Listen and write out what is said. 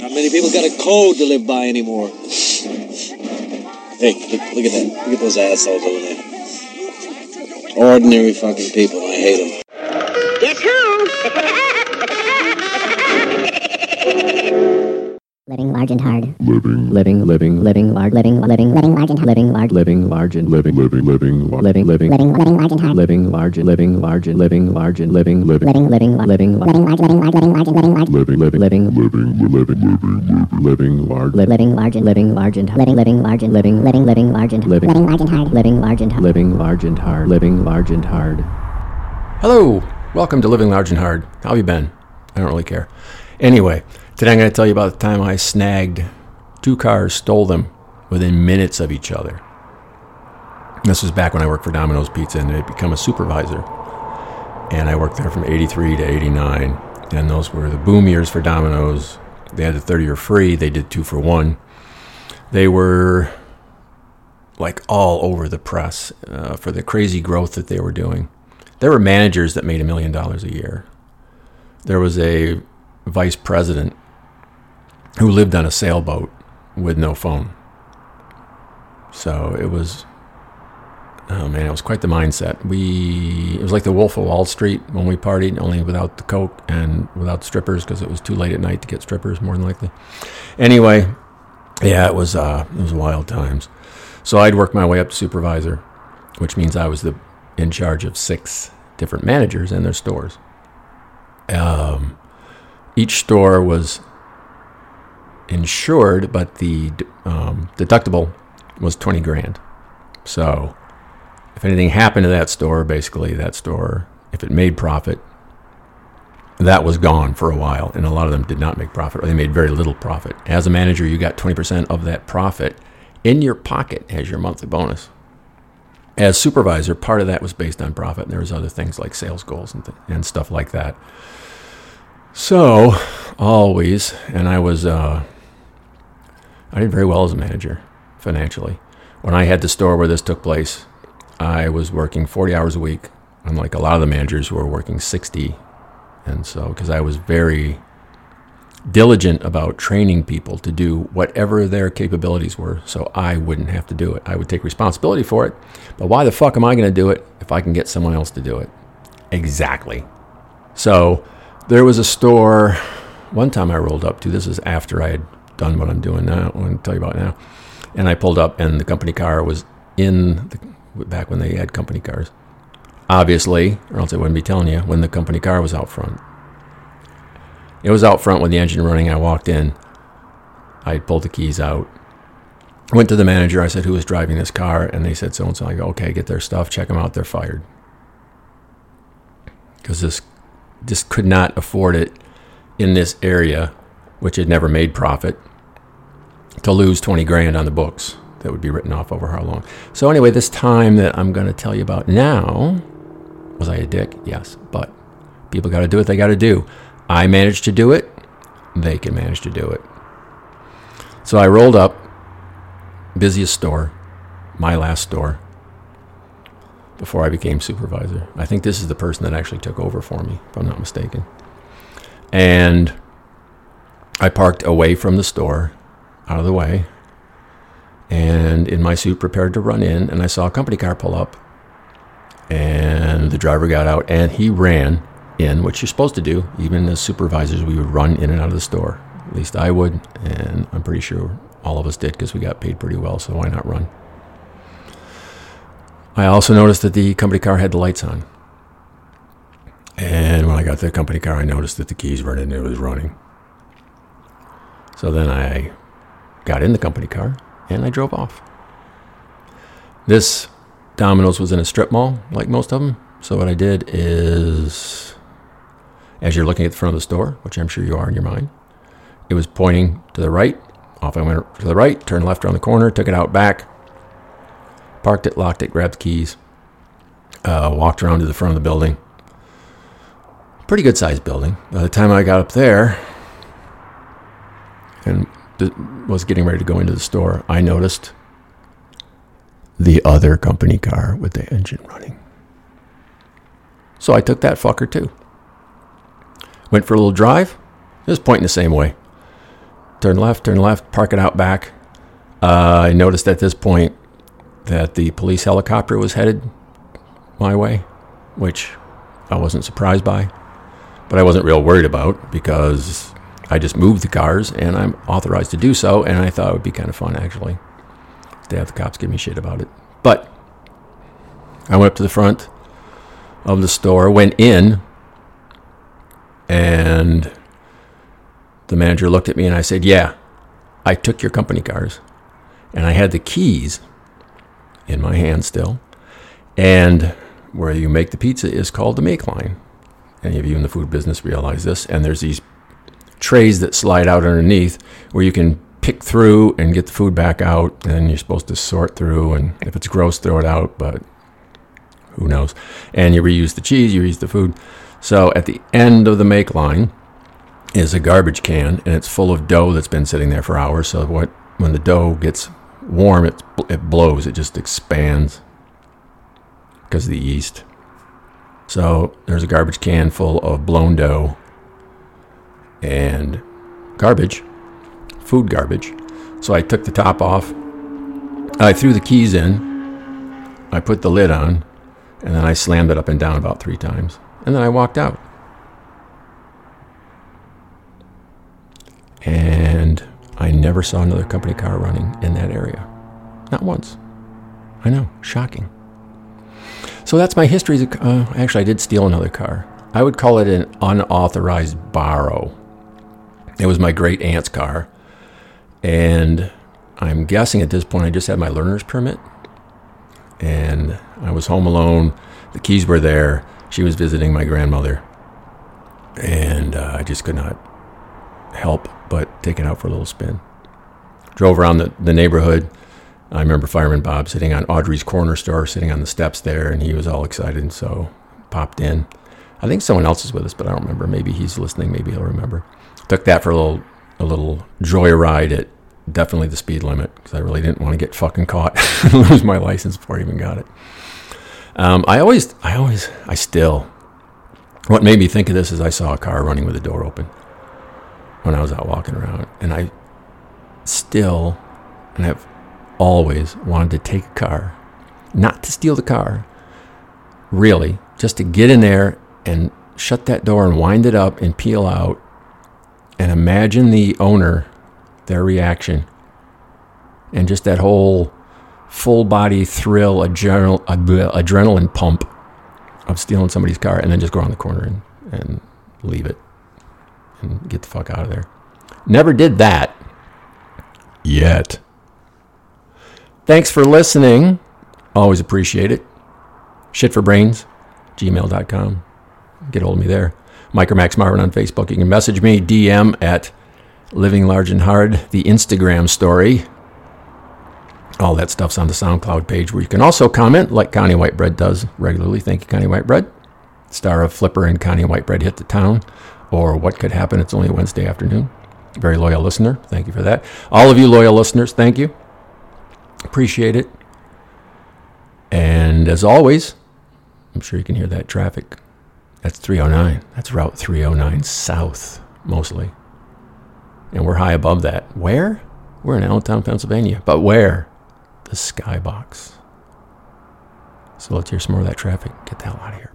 Not many people got a code to live by anymore. Hey, look, look at that. Look at those assholes over there. Ordinary fucking people. I hate them. Large and hard. living, living, living, Living large. Living living living large and hard. Living large. living large and living, living, living, living, living, Living living large and hard. living large and living large and living large and living, living, Living living living, living large. Living large. Living large and living large. living, living, Living. living, living, living, living large, living large and living large and living living large and living living living large and Living. living large and hard. Living large and hard. living large and hard, living large and hard. Hello, welcome to Living Large and Hard. How have you been? I don't really care. Anyway, today I'm going to tell you about the time I snagged two cars, stole them within minutes of each other. This was back when I worked for Domino's Pizza and I had become a supervisor. And I worked there from 83 to 89. And those were the boom years for Domino's. They had the 30 year free, they did two for one. They were like all over the press uh, for the crazy growth that they were doing. There were managers that made a million dollars a year. There was a vice president who lived on a sailboat with no phone. So it was, oh man, it was quite the mindset. We, it was like the Wolf of Wall Street when we partied, only without the coke and without strippers because it was too late at night to get strippers, more than likely. Anyway, yeah, it was, uh, it was wild times. So I'd worked my way up to supervisor, which means I was the in charge of six different managers and their stores. Um, each store was insured, but the um, deductible was 20 grand. So if anything happened to that store, basically that store, if it made profit, that was gone for a while. And a lot of them did not make profit or they made very little profit. As a manager, you got 20% of that profit in your pocket as your monthly bonus as supervisor, part of that was based on profit, and there was other things like sales goals and, th- and stuff like that. So, always, and I was, uh, I did very well as a manager financially. When I had the store where this took place, I was working 40 hours a week, unlike a lot of the managers who were working 60. And so, because I was very diligent about training people to do whatever their capabilities were so I wouldn't have to do it. I would take responsibility for it, but why the fuck am I going to do it if I can get someone else to do it? Exactly. So there was a store one time I rolled up to. This is after I had done what I'm doing now. I'm going to tell you about now. And I pulled up, and the company car was in the, back when they had company cars. Obviously, or else I wouldn't be telling you when the company car was out front. It was out front with the engine running. I walked in. I pulled the keys out. Went to the manager. I said, "Who was driving this car?" And they said, "So and so." I go, "Okay, get their stuff. Check them out. They're fired." Because this, this could not afford it in this area, which had never made profit, to lose twenty grand on the books. That would be written off over how long? So anyway, this time that I'm going to tell you about now, was I a dick? Yes, but people got to do what they got to do. I managed to do it, they can manage to do it. So I rolled up, busiest store, my last store, before I became supervisor. I think this is the person that actually took over for me, if I'm not mistaken. And I parked away from the store, out of the way, and in my suit prepared to run in, and I saw a company car pull up. And the driver got out and he ran in, which you're supposed to do. Even as supervisors, we would run in and out of the store. At least I would, and I'm pretty sure all of us did because we got paid pretty well, so why not run? I also noticed that the company car had the lights on. And when I got to the company car, I noticed that the keys weren't in, it was running. So then I got in the company car and I drove off. This Domino's was in a strip mall, like most of them. So what I did is, as you're looking at the front of the store, which I'm sure you are in your mind, it was pointing to the right. Off I went to the right, turned left around the corner, took it out back, parked it, locked it, grabbed the keys, uh, walked around to the front of the building. Pretty good sized building. By the time I got up there and was getting ready to go into the store, I noticed the other company car with the engine running. So I took that fucker too. Went for a little drive. Just pointing the same way. Turn left, turn left, park it out back. Uh, I noticed at this point that the police helicopter was headed my way, which I wasn't surprised by, but I wasn't real worried about because I just moved the cars and I'm authorized to do so, and I thought it would be kind of fun actually to have the cops give me shit about it. But I went up to the front of the store, went in, and the manager looked at me and I said, Yeah, I took your company cars. And I had the keys in my hand still. And where you make the pizza is called the make line. Any of you in the food business realize this. And there's these trays that slide out underneath where you can pick through and get the food back out. And you're supposed to sort through. And if it's gross, throw it out. But who knows? And you reuse the cheese, you reuse the food. So at the end of the make line is a garbage can, and it's full of dough that's been sitting there for hours. So what when the dough gets warm, it it blows, it just expands because of the yeast. So there's a garbage can full of blown dough and garbage, food garbage. So I took the top off. I threw the keys in. I put the lid on, and then I slammed it up and down about three times. And then I walked out. And I never saw another company car running in that area. Not once. I know, shocking. So that's my history. Uh, actually, I did steal another car. I would call it an unauthorized borrow. It was my great aunt's car. And I'm guessing at this point I just had my learner's permit. And I was home alone. The keys were there. She was visiting my grandmother. And uh, I just could not help but take it out for a little spin. Drove around the, the neighborhood. I remember Fireman Bob sitting on Audrey's corner store, sitting on the steps there, and he was all excited. And So popped in. I think someone else is with us, but I don't remember. Maybe he's listening. Maybe he'll remember. Took that for a little a little joyride at definitely the speed limit because I really didn't want to get fucking caught and lose my license before I even got it. Um, I always, I always, I still. What made me think of this is I saw a car running with the door open when I was out walking around, and I still, and I've always wanted to take a car, not to steal the car, really, just to get in there and shut that door and wind it up and peel out and imagine the owner, their reaction, and just that whole full body thrill, adrenal, adrenaline pump of stealing somebody's car and then just go around the corner and, and leave it and get the fuck out of there. Never did that yet. Thanks for listening. Always appreciate it. Shit for brains, gmail.com. Get hold of me there. Mike or Max Marvin on Facebook. You can message me, DM at Living Large and Hard, the Instagram story. All that stuff's on the SoundCloud page where you can also comment like Connie Whitebread does regularly. Thank you, Connie Whitebread. Star of Flipper and Connie Whitebread hit the town. Or what could happen? It's only Wednesday afternoon. Very loyal listener. Thank you for that. All of you loyal listeners, thank you. Appreciate it. And as always, I'm sure you can hear that traffic. That's 309. That's Route 309 south, mostly. And we're high above that. Where? We're in Allentown, Pennsylvania. But where? The skybox. So let's hear some more of that traffic. Get the hell out of here.